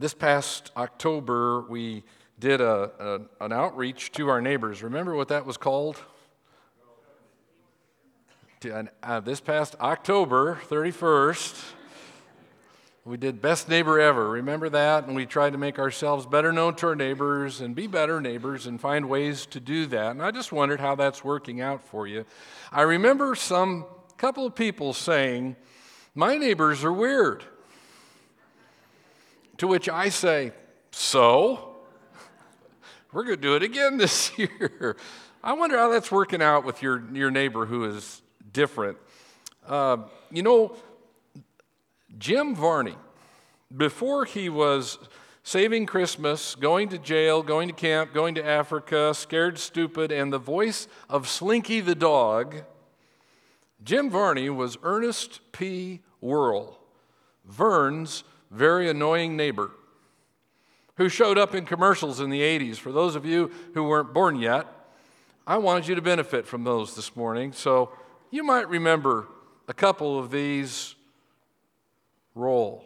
This past October, we did a, a, an outreach to our neighbors. Remember what that was called? Uh, this past October 31st, we did Best Neighbor Ever. Remember that? And we tried to make ourselves better known to our neighbors and be better neighbors and find ways to do that. And I just wondered how that's working out for you. I remember some couple of people saying, My neighbors are weird. To which I say, So? We're going to do it again this year. I wonder how that's working out with your, your neighbor who is different. Uh, you know, Jim Varney, before he was saving Christmas, going to jail, going to camp, going to Africa, scared stupid, and the voice of Slinky the dog, Jim Varney was Ernest P. Worrell, Vern's very annoying neighbor, who showed up in commercials in the 80s. For those of you who weren't born yet, I wanted you to benefit from those this morning. So you might remember a couple of these roll.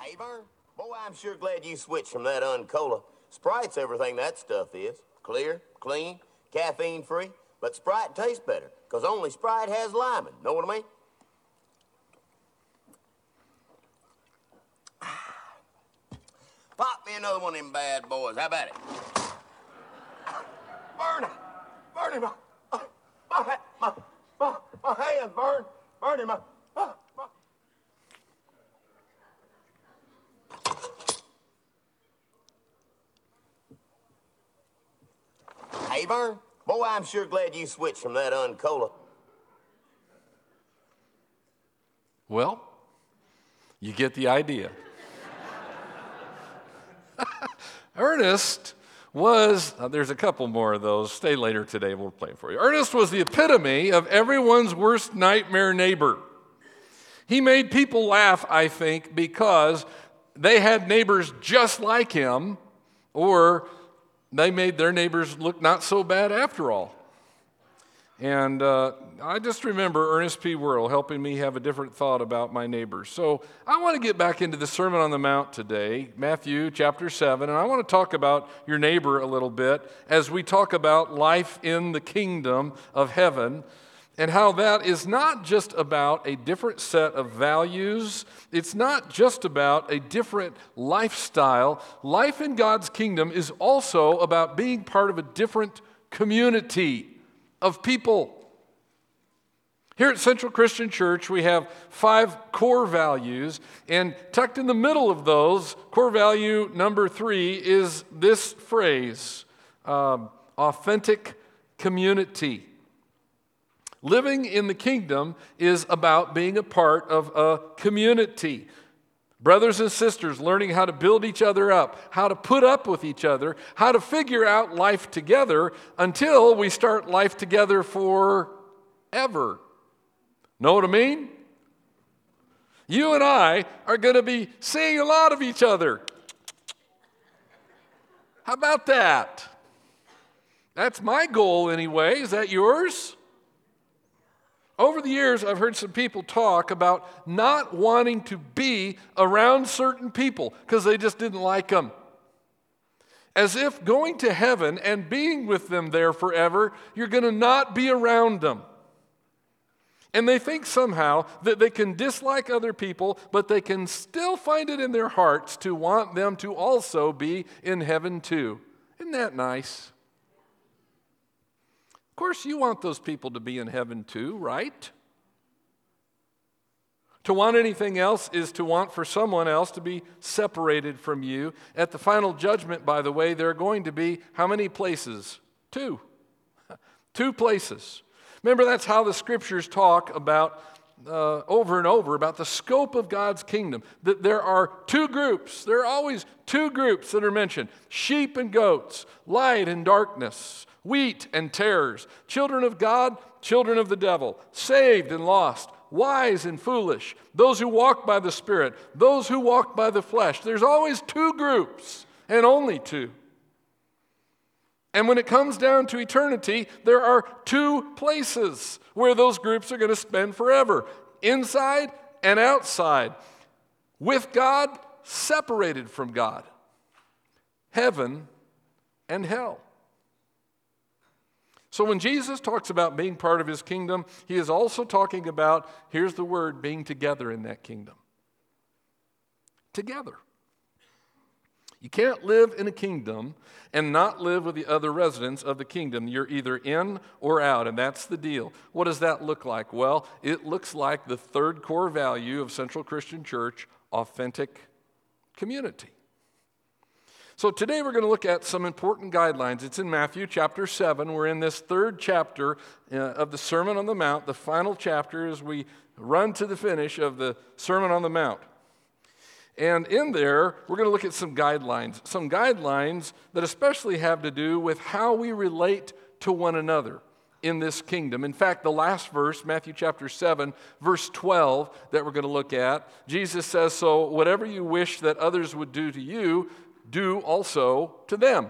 Hey, Vern. Boy, I'm sure glad you switched from that uncola. Sprite's everything that stuff is. Clear, clean, caffeine free. But Sprite tastes better, because only Sprite has lime. Know what I mean? Pop me another one of them bad boys. How about it? Burn! Burn him! My, my, my, my, my hand, burn! Burn him! My, my. Hey, Vern. Boy, I'm sure glad you switched from that uncola. Well, you get the idea. Ernest was, uh, there's a couple more of those. Stay later today, we'll play for you. Ernest was the epitome of everyone's worst nightmare neighbor. He made people laugh, I think, because they had neighbors just like him, or they made their neighbors look not so bad after all. And uh, I just remember Ernest P. Worrell helping me have a different thought about my neighbors. So I want to get back into the Sermon on the Mount today, Matthew chapter 7, and I want to talk about your neighbor a little bit as we talk about life in the kingdom of heaven and how that is not just about a different set of values, it's not just about a different lifestyle. Life in God's kingdom is also about being part of a different community of people. Here at Central Christian Church, we have five core values, and tucked in the middle of those, core value number three is this phrase um, authentic community. Living in the kingdom is about being a part of a community. Brothers and sisters learning how to build each other up, how to put up with each other, how to figure out life together until we start life together forever. Know what I mean? You and I are going to be seeing a lot of each other. How about that? That's my goal, anyway. Is that yours? Over the years, I've heard some people talk about not wanting to be around certain people because they just didn't like them. As if going to heaven and being with them there forever, you're going to not be around them. And they think somehow that they can dislike other people, but they can still find it in their hearts to want them to also be in heaven too. Isn't that nice? Of course, you want those people to be in heaven too, right? To want anything else is to want for someone else to be separated from you. At the final judgment, by the way, there are going to be how many places? Two. Two places. Remember, that's how the scriptures talk about uh, over and over about the scope of God's kingdom. That there are two groups. There are always two groups that are mentioned sheep and goats, light and darkness, wheat and tares, children of God, children of the devil, saved and lost, wise and foolish, those who walk by the Spirit, those who walk by the flesh. There's always two groups, and only two. And when it comes down to eternity, there are two places where those groups are going to spend forever inside and outside. with God, separated from God, heaven and hell. So when Jesus talks about being part of his kingdom, he is also talking about, here's the word, being together in that kingdom. Together. You can't live in a kingdom and not live with the other residents of the kingdom. You're either in or out, and that's the deal. What does that look like? Well, it looks like the third core value of Central Christian Church authentic community. So today we're going to look at some important guidelines. It's in Matthew chapter 7. We're in this third chapter uh, of the Sermon on the Mount, the final chapter as we run to the finish of the Sermon on the Mount. And in there, we're going to look at some guidelines, some guidelines that especially have to do with how we relate to one another in this kingdom. In fact, the last verse, Matthew chapter 7, verse 12, that we're going to look at, Jesus says, So whatever you wish that others would do to you, do also to them.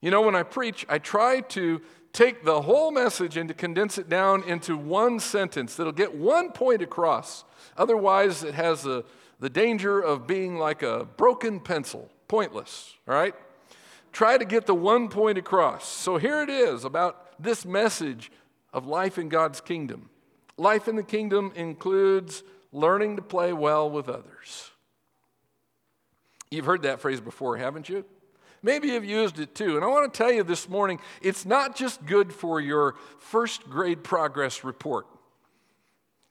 You know, when I preach, I try to take the whole message and to condense it down into one sentence that'll get one point across. Otherwise, it has a the danger of being like a broken pencil, pointless, all right? Try to get the one point across. So here it is about this message of life in God's kingdom. Life in the kingdom includes learning to play well with others. You've heard that phrase before, haven't you? Maybe you've used it too. And I want to tell you this morning it's not just good for your first grade progress report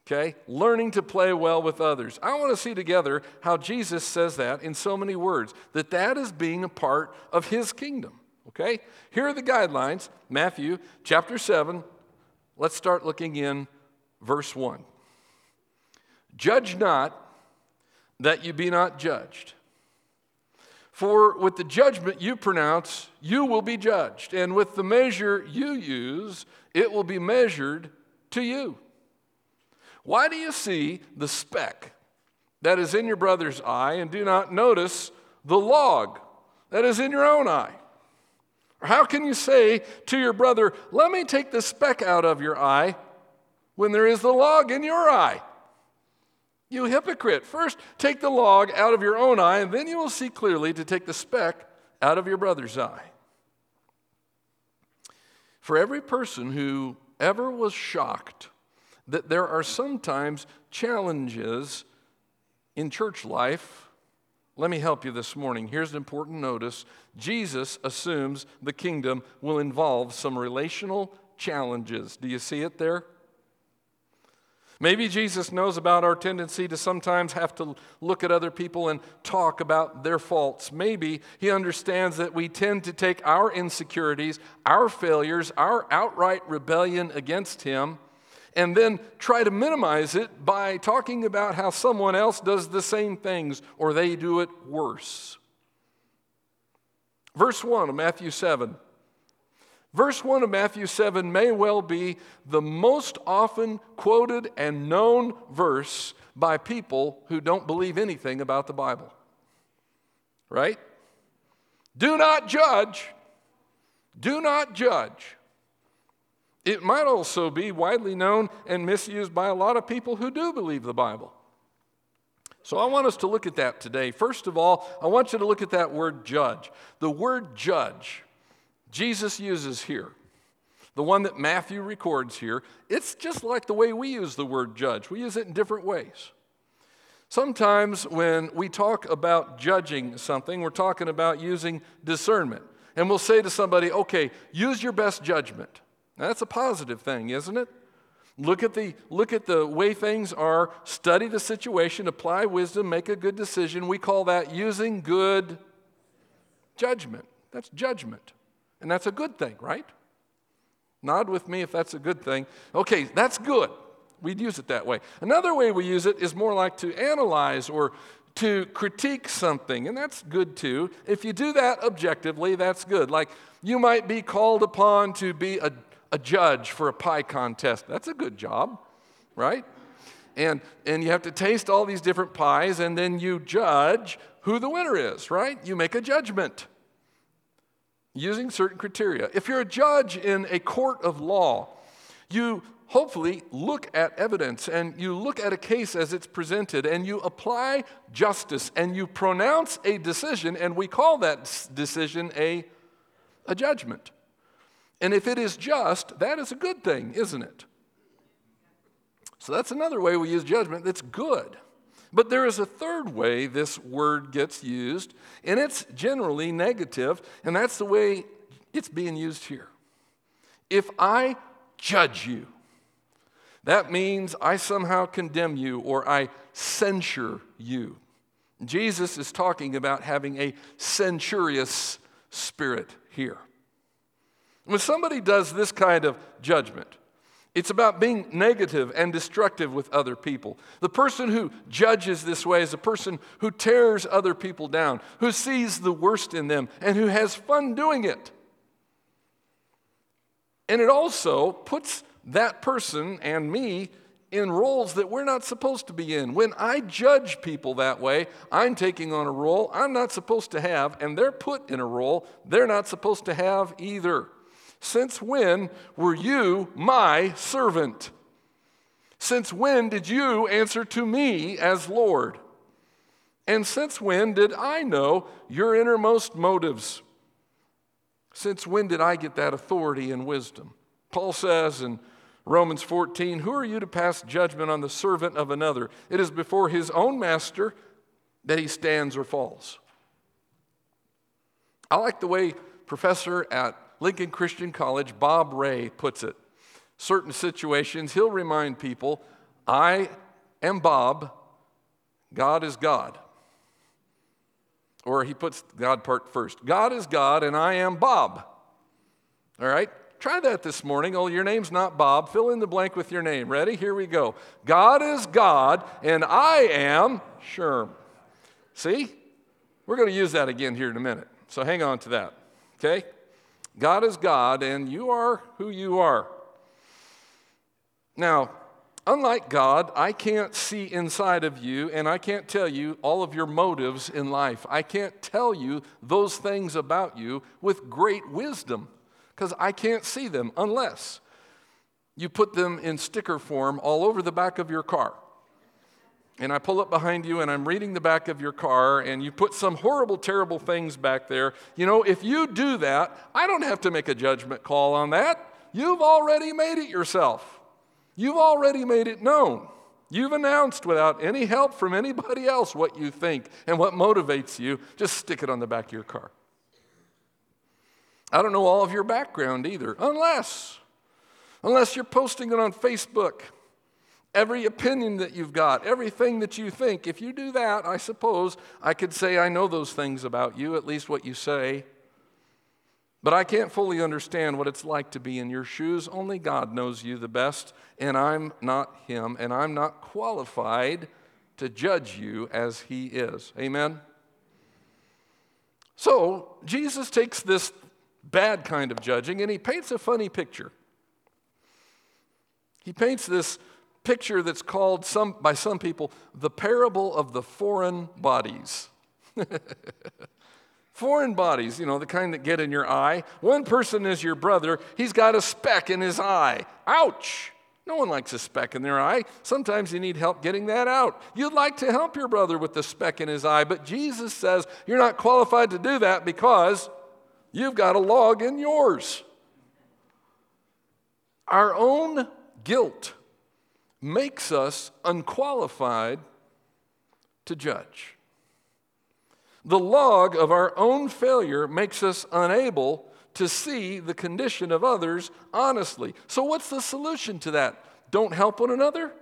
okay? Learning to play well with others. I want to see together how Jesus says that in so many words, that that is being a part of his kingdom, okay? Here are the guidelines Matthew chapter 7. Let's start looking in verse 1. Judge not that you be not judged. For with the judgment you pronounce, you will be judged, and with the measure you use, it will be measured to you. Why do you see the speck that is in your brother's eye and do not notice the log that is in your own eye? Or how can you say to your brother, Let me take the speck out of your eye when there is the log in your eye? You hypocrite. First, take the log out of your own eye, and then you will see clearly to take the speck out of your brother's eye. For every person who ever was shocked that there are sometimes challenges in church life. Let me help you this morning. Here's an important notice Jesus assumes the kingdom will involve some relational challenges. Do you see it there? Maybe Jesus knows about our tendency to sometimes have to look at other people and talk about their faults. Maybe he understands that we tend to take our insecurities, our failures, our outright rebellion against him, and then try to minimize it by talking about how someone else does the same things or they do it worse. Verse 1 of Matthew 7. Verse 1 of Matthew 7 may well be the most often quoted and known verse by people who don't believe anything about the Bible. Right? Do not judge. Do not judge. It might also be widely known and misused by a lot of people who do believe the Bible. So I want us to look at that today. First of all, I want you to look at that word judge. The word judge, Jesus uses here, the one that Matthew records here, it's just like the way we use the word judge. We use it in different ways. Sometimes when we talk about judging something, we're talking about using discernment. And we'll say to somebody, okay, use your best judgment. Now, that's a positive thing, isn't it? Look at, the, look at the way things are, study the situation, apply wisdom, make a good decision. We call that using good judgment. That's judgment. And that's a good thing, right? Nod with me if that's a good thing. Okay, that's good. We'd use it that way. Another way we use it is more like to analyze or to critique something, and that's good too. If you do that objectively, that's good. Like you might be called upon to be a a judge for a pie contest. That's a good job, right? And, and you have to taste all these different pies, and then you judge who the winner is, right? You make a judgment using certain criteria. If you're a judge in a court of law, you hopefully look at evidence and you look at a case as it's presented and you apply justice and you pronounce a decision, and we call that decision a, a judgment. And if it is just, that is a good thing, isn't it? So that's another way we use judgment that's good. But there is a third way this word gets used, and it's generally negative, and that's the way it's being used here. If I judge you, that means I somehow condemn you or I censure you. Jesus is talking about having a censorious spirit here. When somebody does this kind of judgment, it's about being negative and destructive with other people. The person who judges this way is a person who tears other people down, who sees the worst in them, and who has fun doing it. And it also puts that person and me in roles that we're not supposed to be in. When I judge people that way, I'm taking on a role I'm not supposed to have, and they're put in a role they're not supposed to have either. Since when were you my servant? Since when did you answer to me as Lord? And since when did I know your innermost motives? Since when did I get that authority and wisdom? Paul says in Romans 14, Who are you to pass judgment on the servant of another? It is before his own master that he stands or falls. I like the way professor at Lincoln Christian College, Bob Ray, puts it. Certain situations, he'll remind people, I am Bob, God is God. Or he puts God part first. God is God, and I am Bob. All right? Try that this morning. Oh, your name's not Bob. Fill in the blank with your name. Ready? Here we go. God is God, and I am Sherm. See? We're going to use that again here in a minute. So hang on to that. Okay? God is God, and you are who you are. Now, unlike God, I can't see inside of you, and I can't tell you all of your motives in life. I can't tell you those things about you with great wisdom because I can't see them unless you put them in sticker form all over the back of your car. And I pull up behind you and I'm reading the back of your car and you put some horrible, terrible things back there. You know, if you do that, I don't have to make a judgment call on that. You've already made it yourself. You've already made it known. You've announced without any help from anybody else what you think and what motivates you. Just stick it on the back of your car. I don't know all of your background either, unless, unless you're posting it on Facebook. Every opinion that you've got, everything that you think, if you do that, I suppose I could say I know those things about you, at least what you say. But I can't fully understand what it's like to be in your shoes. Only God knows you the best, and I'm not Him, and I'm not qualified to judge you as He is. Amen? So, Jesus takes this bad kind of judging, and he paints a funny picture. He paints this picture that's called some, by some people the parable of the foreign bodies. foreign bodies, you know, the kind that get in your eye. One person is your brother, he's got a speck in his eye. Ouch! No one likes a speck in their eye. Sometimes you need help getting that out. You'd like to help your brother with the speck in his eye, but Jesus says you're not qualified to do that because You've got a log in yours. Our own guilt makes us unqualified to judge. The log of our own failure makes us unable to see the condition of others honestly. So, what's the solution to that? Don't help one another?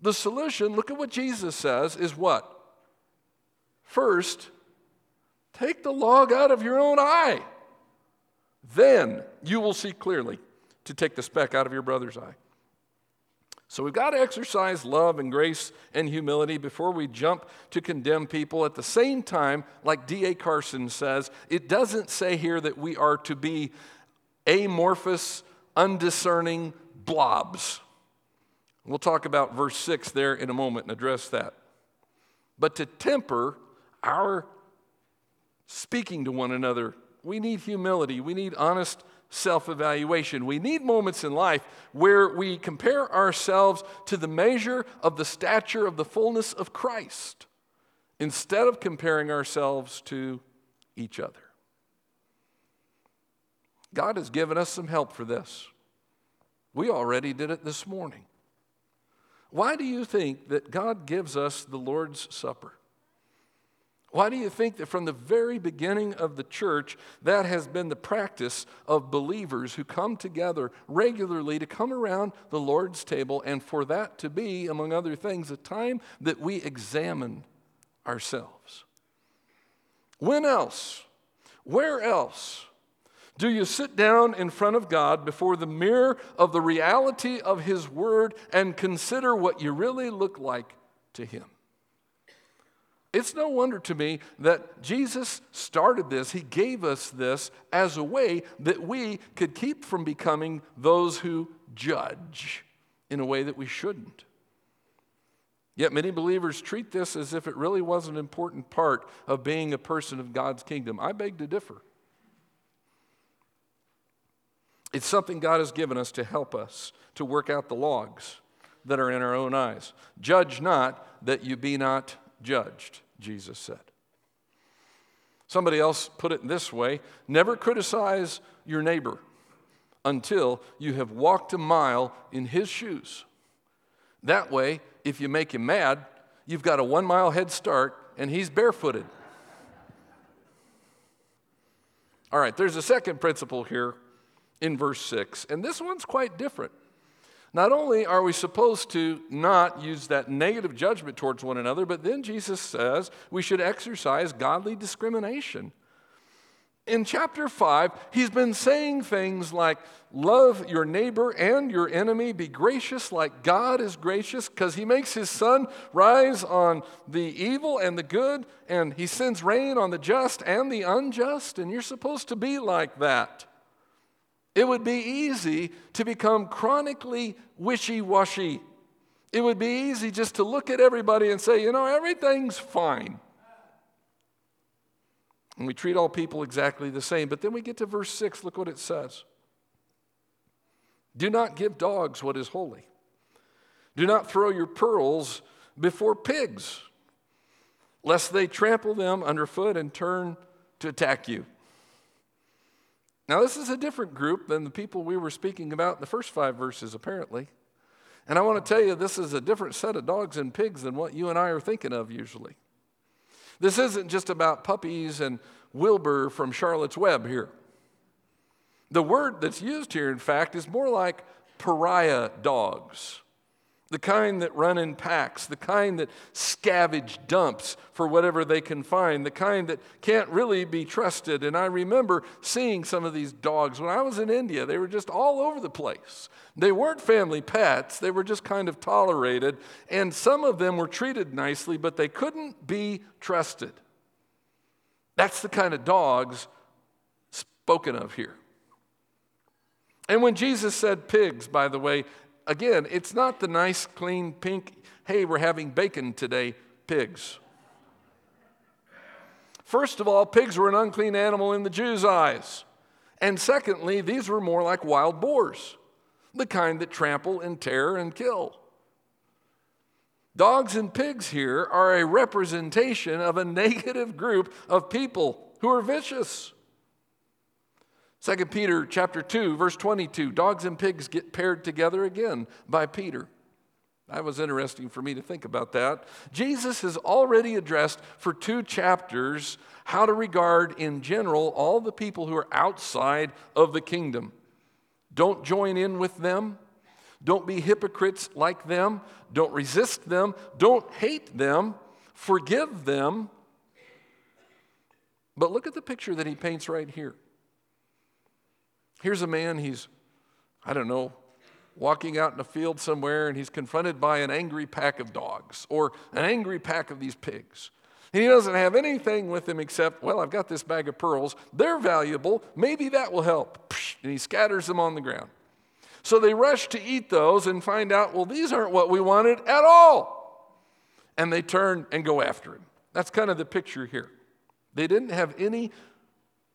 The solution, look at what Jesus says, is what? First, Take the log out of your own eye. Then you will see clearly to take the speck out of your brother's eye. So we've got to exercise love and grace and humility before we jump to condemn people. At the same time, like D.A. Carson says, it doesn't say here that we are to be amorphous, undiscerning blobs. We'll talk about verse 6 there in a moment and address that. But to temper our speaking to one another. We need humility. We need honest self evaluation. We need moments in life where we compare ourselves to the measure of the stature of the fullness of Christ instead of comparing ourselves to each other. God has given us some help for this. We already did it this morning. Why do you think that God gives us the Lord's Supper? Why do you think that from the very beginning of the church, that has been the practice of believers who come together regularly to come around the Lord's table, and for that to be, among other things, a time that we examine ourselves? When else, where else do you sit down in front of God before the mirror of the reality of His Word and consider what you really look like to Him? It's no wonder to me that Jesus started this, He gave us this as a way that we could keep from becoming those who judge in a way that we shouldn't. Yet many believers treat this as if it really was an important part of being a person of God's kingdom. I beg to differ. It's something God has given us to help us to work out the logs that are in our own eyes. Judge not that you be not judged, Jesus said. Somebody else put it this way never criticize your neighbor until you have walked a mile in his shoes. That way, if you make him mad, you've got a one mile head start and he's barefooted. All right, there's a second principle here in verse 6, and this one's quite different. Not only are we supposed to not use that negative judgment towards one another, but then Jesus says we should exercise godly discrimination. In chapter 5, he's been saying things like, Love your neighbor and your enemy, be gracious like God is gracious, because he makes his sun rise on the evil and the good, and he sends rain on the just and the unjust, and you're supposed to be like that. It would be easy to become chronically wishy washy. It would be easy just to look at everybody and say, you know, everything's fine. And we treat all people exactly the same. But then we get to verse 6, look what it says Do not give dogs what is holy, do not throw your pearls before pigs, lest they trample them underfoot and turn to attack you. Now, this is a different group than the people we were speaking about in the first five verses, apparently. And I want to tell you, this is a different set of dogs and pigs than what you and I are thinking of usually. This isn't just about puppies and Wilbur from Charlotte's Web here. The word that's used here, in fact, is more like pariah dogs the kind that run in packs, the kind that scavenge dumps for whatever they can find, the kind that can't really be trusted. And I remember seeing some of these dogs when I was in India. They were just all over the place. They weren't family pets, they were just kind of tolerated. And some of them were treated nicely, but they couldn't be trusted. That's the kind of dogs spoken of here. And when Jesus said pigs, by the way, again, it's not the nice, clean, pink, hey, we're having bacon today, pigs. First of all, pigs were an unclean animal in the Jews' eyes. And secondly, these were more like wild boars, the kind that trample and tear and kill. Dogs and pigs here are a representation of a negative group of people who are vicious. 2 Peter chapter 2 verse 22 dogs and pigs get paired together again by Peter. That was interesting for me to think about that. Jesus has already addressed for two chapters how to regard in general all the people who are outside of the kingdom. Don't join in with them. Don't be hypocrites like them. Don't resist them. Don't hate them. Forgive them. But look at the picture that he paints right here. Here's a man, he's, I don't know, walking out in a field somewhere and he's confronted by an angry pack of dogs or an angry pack of these pigs. And he doesn't have anything with him except, well, I've got this bag of pearls. They're valuable. Maybe that will help. And he scatters them on the ground. So they rush to eat those and find out, well, these aren't what we wanted at all. And they turn and go after him. That's kind of the picture here. They didn't have any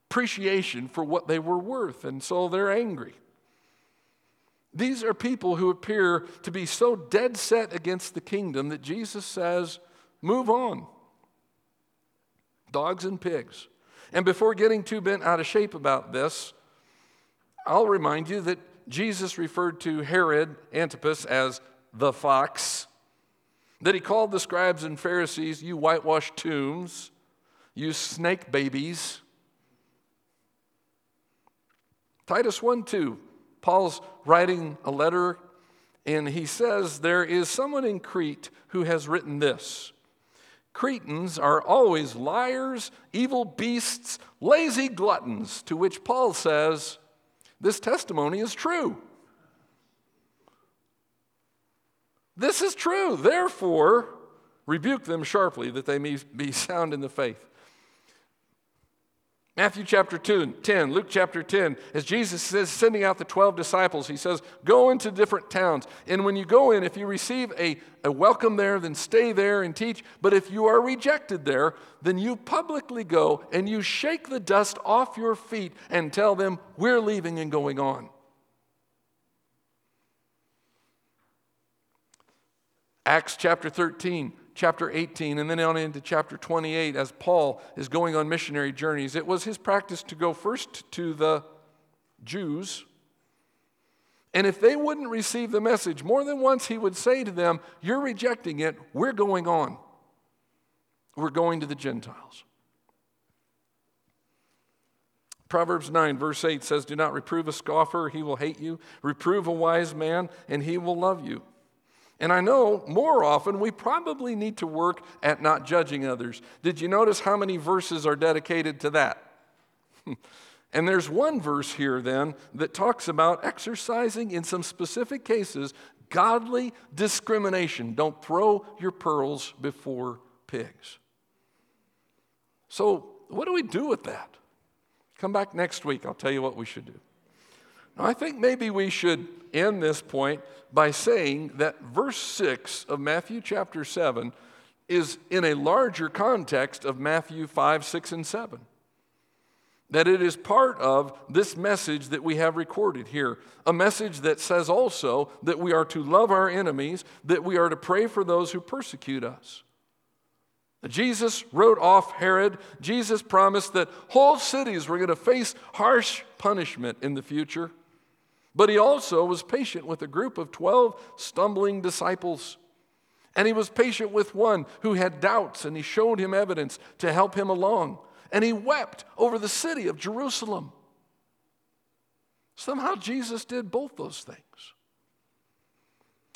appreciation for what they were worth, and so they're angry. These are people who appear to be so dead set against the kingdom that Jesus says, Move on. Dogs and pigs. And before getting too bent out of shape about this, I'll remind you that Jesus referred to Herod Antipas as the fox, that he called the scribes and Pharisees, you whitewashed tombs, you snake babies. Titus 1 2, Paul's writing a letter, and he says, There is someone in Crete who has written this. Cretans are always liars, evil beasts, lazy gluttons, to which Paul says, This testimony is true. This is true. Therefore, rebuke them sharply that they may be sound in the faith. Matthew chapter 2, 10, Luke chapter 10, as Jesus says, sending out the 12 disciples, he says, Go into different towns. And when you go in, if you receive a, a welcome there, then stay there and teach. But if you are rejected there, then you publicly go and you shake the dust off your feet and tell them, We're leaving and going on. Acts chapter 13, chapter 18, and then on into chapter 28, as Paul is going on missionary journeys, it was his practice to go first to the Jews. And if they wouldn't receive the message, more than once he would say to them, You're rejecting it, we're going on. We're going to the Gentiles. Proverbs 9, verse 8 says, Do not reprove a scoffer, he will hate you. Reprove a wise man, and he will love you. And I know more often we probably need to work at not judging others. Did you notice how many verses are dedicated to that? and there's one verse here then that talks about exercising in some specific cases godly discrimination. Don't throw your pearls before pigs. So, what do we do with that? Come back next week, I'll tell you what we should do. Now, I think maybe we should end this point by saying that verse 6 of Matthew chapter 7 is in a larger context of Matthew 5, 6, and 7. That it is part of this message that we have recorded here. A message that says also that we are to love our enemies, that we are to pray for those who persecute us. Jesus wrote off Herod. Jesus promised that whole cities were going to face harsh punishment in the future. But he also was patient with a group of 12 stumbling disciples. And he was patient with one who had doubts, and he showed him evidence to help him along. And he wept over the city of Jerusalem. Somehow Jesus did both those things.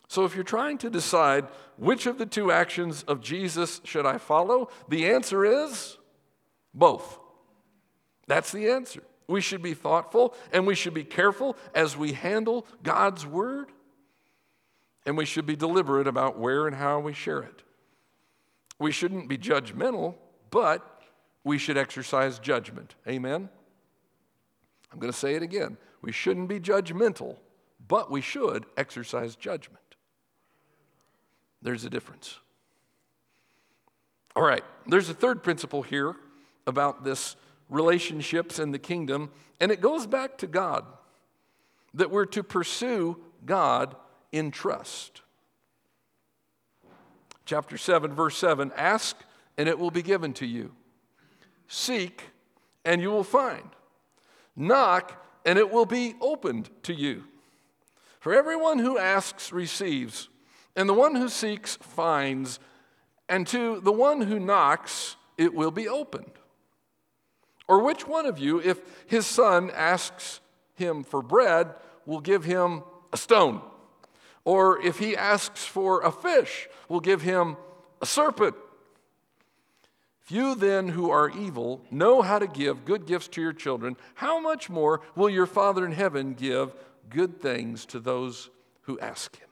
So if you're trying to decide which of the two actions of Jesus should I follow, the answer is both. That's the answer. We should be thoughtful and we should be careful as we handle God's word. And we should be deliberate about where and how we share it. We shouldn't be judgmental, but we should exercise judgment. Amen? I'm going to say it again. We shouldn't be judgmental, but we should exercise judgment. There's a difference. All right, there's a third principle here about this relationships in the kingdom, and it goes back to God that we're to pursue God in trust. Chapter 7, verse 7 Ask, and it will be given to you. Seek, and you will find. Knock, and it will be opened to you. For everyone who asks receives, and the one who seeks finds, and to the one who knocks it will be opened. Or which one of you, if his son asks him for bread, will give him a stone? Or if he asks for a fish, will give him a serpent? If you then, who are evil, know how to give good gifts to your children, how much more will your Father in heaven give good things to those who ask him?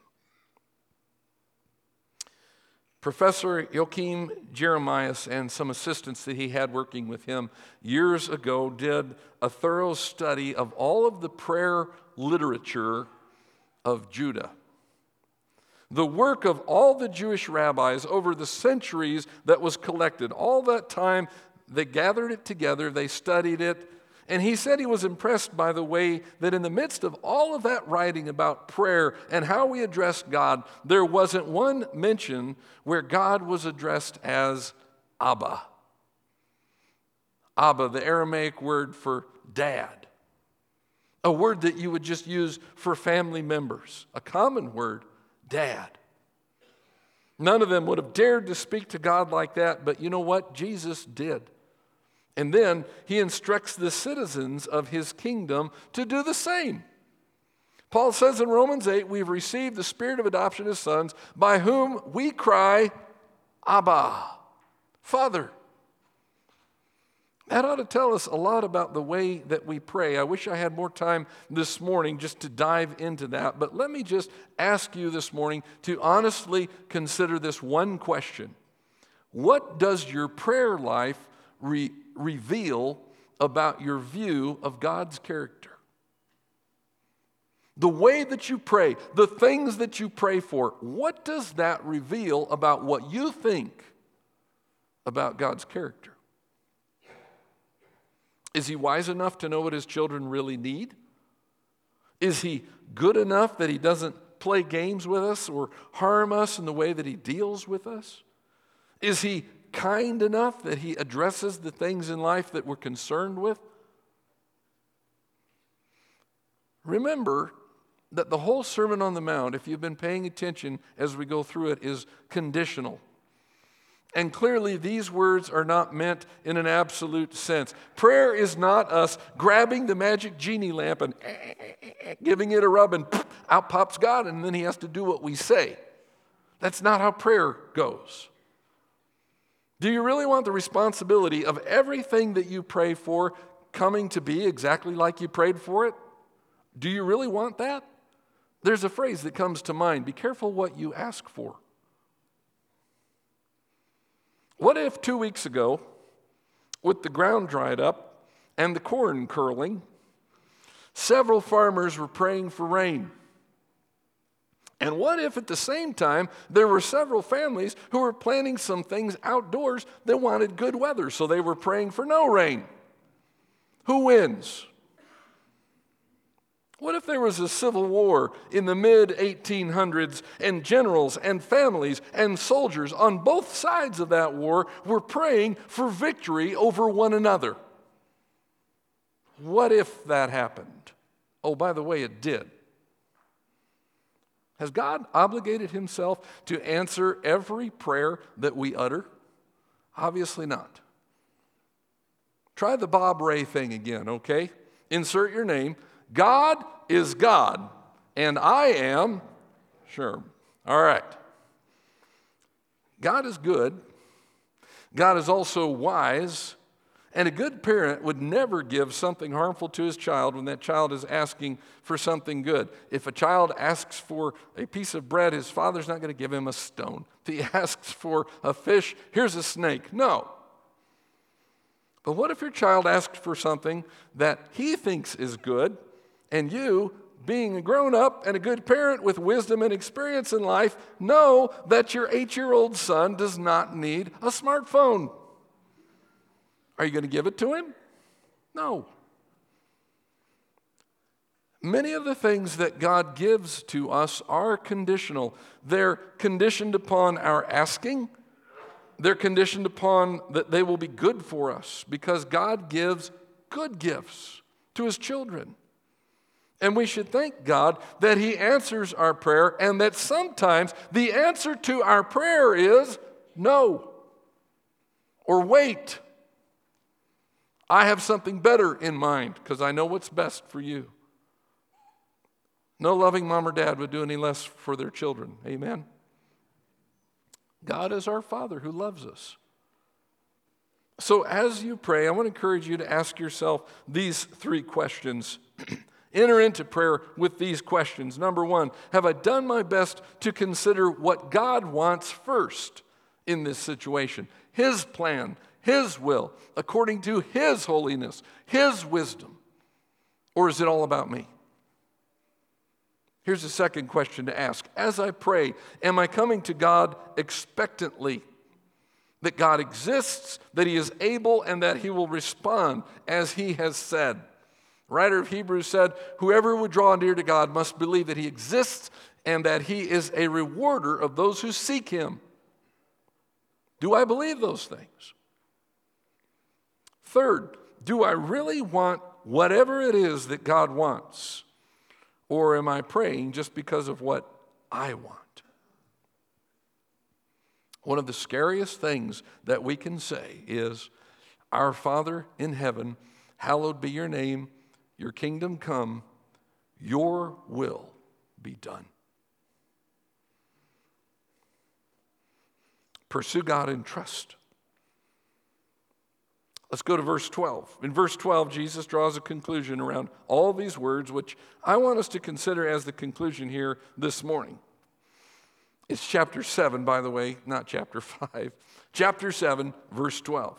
Professor Joachim Jeremias and some assistants that he had working with him years ago did a thorough study of all of the prayer literature of Judah. The work of all the Jewish rabbis over the centuries that was collected, all that time they gathered it together, they studied it, And he said he was impressed by the way that in the midst of all of that writing about prayer and how we address God, there wasn't one mention where God was addressed as Abba. Abba, the Aramaic word for dad, a word that you would just use for family members, a common word, dad. None of them would have dared to speak to God like that, but you know what? Jesus did. And then he instructs the citizens of his kingdom to do the same. Paul says in Romans 8, we've received the spirit of adoption as sons, by whom we cry, Abba, Father. That ought to tell us a lot about the way that we pray. I wish I had more time this morning just to dive into that, but let me just ask you this morning to honestly consider this one question What does your prayer life re- reveal about your view of God's character? The way that you pray, the things that you pray for, what does that reveal about what you think about God's character? Is he wise enough to know what his children really need? Is he good enough that he doesn't play games with us or harm us in the way that he deals with us? Is he kind enough that he addresses the things in life that we're concerned with? Remember that the whole Sermon on the Mount, if you've been paying attention as we go through it, is conditional. And clearly, these words are not meant in an absolute sense. Prayer is not us grabbing the magic genie lamp and eh, eh, eh, giving it a rub, and out pops God, and then He has to do what we say. That's not how prayer goes. Do you really want the responsibility of everything that you pray for coming to be exactly like you prayed for it? Do you really want that? There's a phrase that comes to mind be careful what you ask for. What if two weeks ago, with the ground dried up and the corn curling, several farmers were praying for rain? And what if at the same time there were several families who were planting some things outdoors that wanted good weather, so they were praying for no rain? Who wins? What if there was a civil war in the mid 1800s and generals and families and soldiers on both sides of that war were praying for victory over one another? What if that happened? Oh, by the way, it did. Has God obligated himself to answer every prayer that we utter? Obviously not. Try the Bob Ray thing again, okay? Insert your name God is God, and I am, sure. All right. God is good. God is also wise. And a good parent would never give something harmful to his child when that child is asking for something good. If a child asks for a piece of bread, his father's not going to give him a stone. If he asks for a fish, here's a snake. No. But what if your child asks for something that he thinks is good and you, being a grown up and a good parent with wisdom and experience in life, know that your eight year old son does not need a smartphone. Are you going to give it to him? No. Many of the things that God gives to us are conditional. They're conditioned upon our asking, they're conditioned upon that they will be good for us because God gives good gifts to his children. And we should thank God that He answers our prayer and that sometimes the answer to our prayer is no or wait. I have something better in mind because I know what's best for you. No loving mom or dad would do any less for their children. Amen. God is our Father who loves us. So, as you pray, I want to encourage you to ask yourself these three questions. Enter into prayer with these questions. Number one, have I done my best to consider what God wants first in this situation? His plan, His will, according to His holiness, His wisdom? Or is it all about me? Here's a second question to ask. As I pray, am I coming to God expectantly? that God exists, that He is able, and that He will respond as He has said. writer of Hebrews said, Whoever would draw near to God must believe that He exists and that He is a rewarder of those who seek Him. Do I believe those things? Third, do I really want whatever it is that God wants? Or am I praying just because of what I want? One of the scariest things that we can say is, Our Father in heaven, hallowed be your name, your kingdom come, your will be done. Pursue God in trust. Let's go to verse 12. In verse 12, Jesus draws a conclusion around all these words, which I want us to consider as the conclusion here this morning. It's chapter 7, by the way, not chapter 5. Chapter 7, verse 12.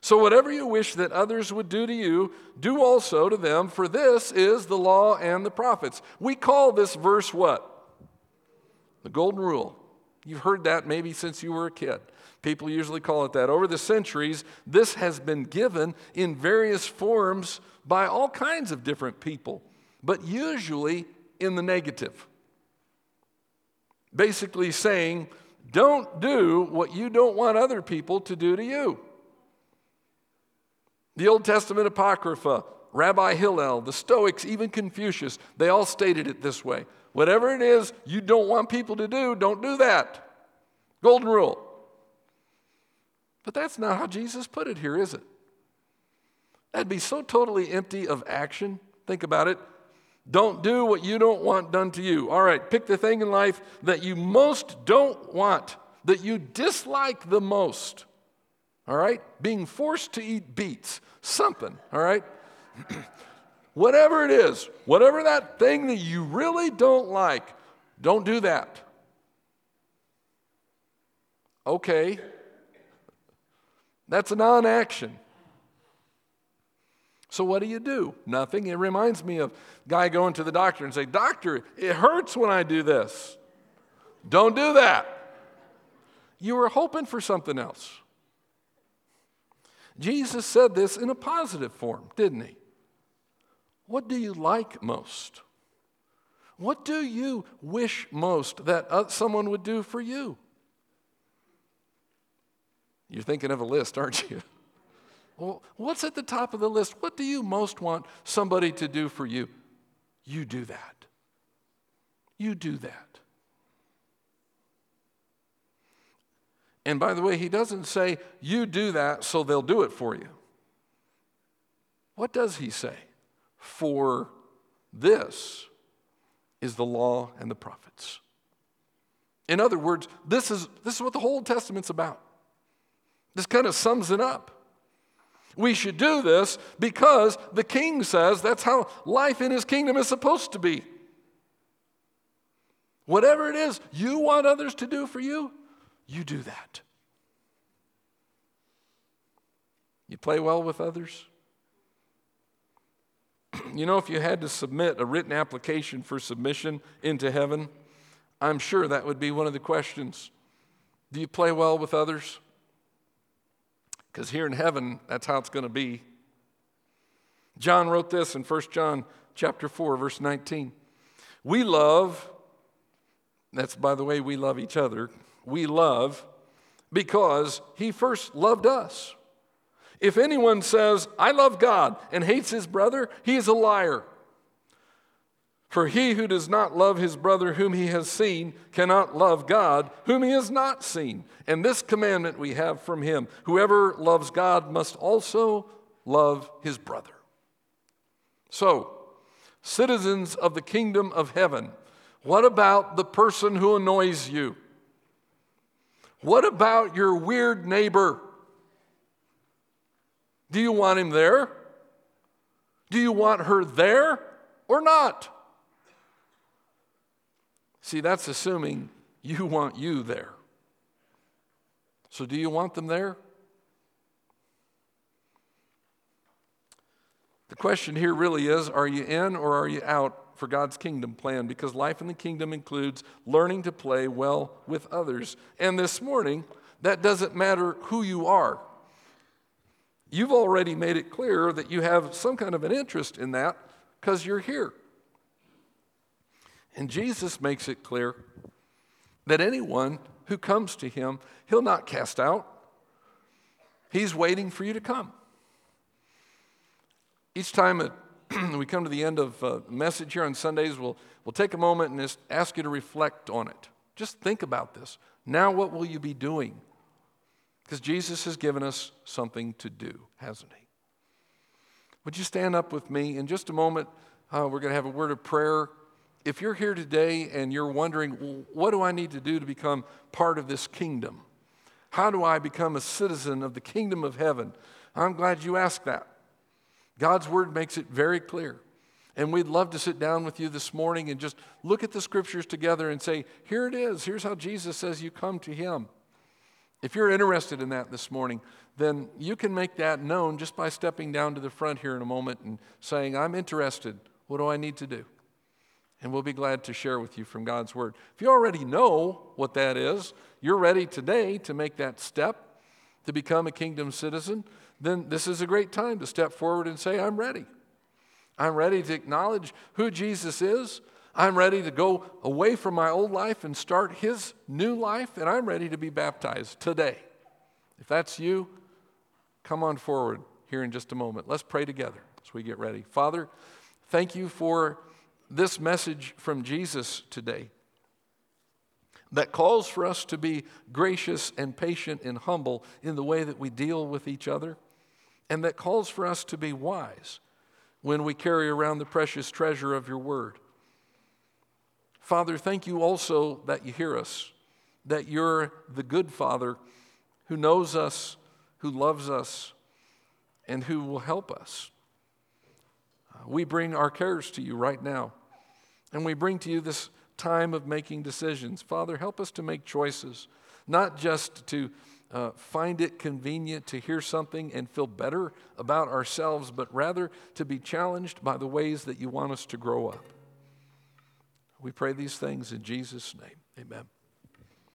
So, whatever you wish that others would do to you, do also to them, for this is the law and the prophets. We call this verse what? The Golden Rule. You've heard that maybe since you were a kid. People usually call it that. Over the centuries, this has been given in various forms by all kinds of different people, but usually in the negative. Basically saying, don't do what you don't want other people to do to you. The Old Testament Apocrypha, Rabbi Hillel, the Stoics, even Confucius, they all stated it this way Whatever it is you don't want people to do, don't do that. Golden rule. But that's not how Jesus put it here, is it? That'd be so totally empty of action. Think about it. Don't do what you don't want done to you. All right, pick the thing in life that you most don't want, that you dislike the most. All right? Being forced to eat beets, something, all right? Whatever it is, whatever that thing that you really don't like, don't do that. Okay. That's a non action. So what do you do? Nothing. It reminds me of a guy going to the doctor and say, "Doctor, it hurts when I do this." Don't do that. You were hoping for something else. Jesus said this in a positive form, didn't he? What do you like most? What do you wish most that uh, someone would do for you? You're thinking of a list, aren't you? Well, what's at the top of the list? What do you most want somebody to do for you? You do that. You do that. And by the way, he doesn't say, you do that so they'll do it for you. What does he say? For this is the law and the prophets. In other words, this is, this is what the whole Testament's about. This kind of sums it up. We should do this because the king says that's how life in his kingdom is supposed to be. Whatever it is you want others to do for you, you do that. You play well with others? you know, if you had to submit a written application for submission into heaven, I'm sure that would be one of the questions. Do you play well with others? Because here in heaven, that's how it's going to be. John wrote this in 1 John chapter 4, verse 19. We love, that's by the way we love each other, we love because he first loved us. If anyone says, I love God and hates his brother, he is a liar. For he who does not love his brother whom he has seen cannot love God whom he has not seen. And this commandment we have from him whoever loves God must also love his brother. So, citizens of the kingdom of heaven, what about the person who annoys you? What about your weird neighbor? Do you want him there? Do you want her there or not? See, that's assuming you want you there. So, do you want them there? The question here really is are you in or are you out for God's kingdom plan? Because life in the kingdom includes learning to play well with others. And this morning, that doesn't matter who you are. You've already made it clear that you have some kind of an interest in that because you're here. And Jesus makes it clear that anyone who comes to him, he'll not cast out. He's waiting for you to come. Each time it, we come to the end of a message here on Sundays, we'll, we'll take a moment and just ask you to reflect on it. Just think about this. Now, what will you be doing? Because Jesus has given us something to do, hasn't He? Would you stand up with me? In just a moment, uh, we're going to have a word of prayer. If you're here today and you're wondering, what do I need to do to become part of this kingdom? How do I become a citizen of the kingdom of heaven? I'm glad you asked that. God's word makes it very clear. And we'd love to sit down with you this morning and just look at the scriptures together and say, here it is. Here's how Jesus says you come to him. If you're interested in that this morning, then you can make that known just by stepping down to the front here in a moment and saying, I'm interested. What do I need to do? And we'll be glad to share with you from God's Word. If you already know what that is, you're ready today to make that step to become a kingdom citizen, then this is a great time to step forward and say, I'm ready. I'm ready to acknowledge who Jesus is. I'm ready to go away from my old life and start his new life, and I'm ready to be baptized today. If that's you, come on forward here in just a moment. Let's pray together as we get ready. Father, thank you for this message from Jesus today that calls for us to be gracious and patient and humble in the way that we deal with each other, and that calls for us to be wise when we carry around the precious treasure of your word. Father, thank you also that you hear us, that you're the good Father who knows us, who loves us, and who will help us. Uh, we bring our cares to you right now, and we bring to you this time of making decisions. Father, help us to make choices, not just to uh, find it convenient to hear something and feel better about ourselves, but rather to be challenged by the ways that you want us to grow up. We pray these things in Jesus' name. Amen.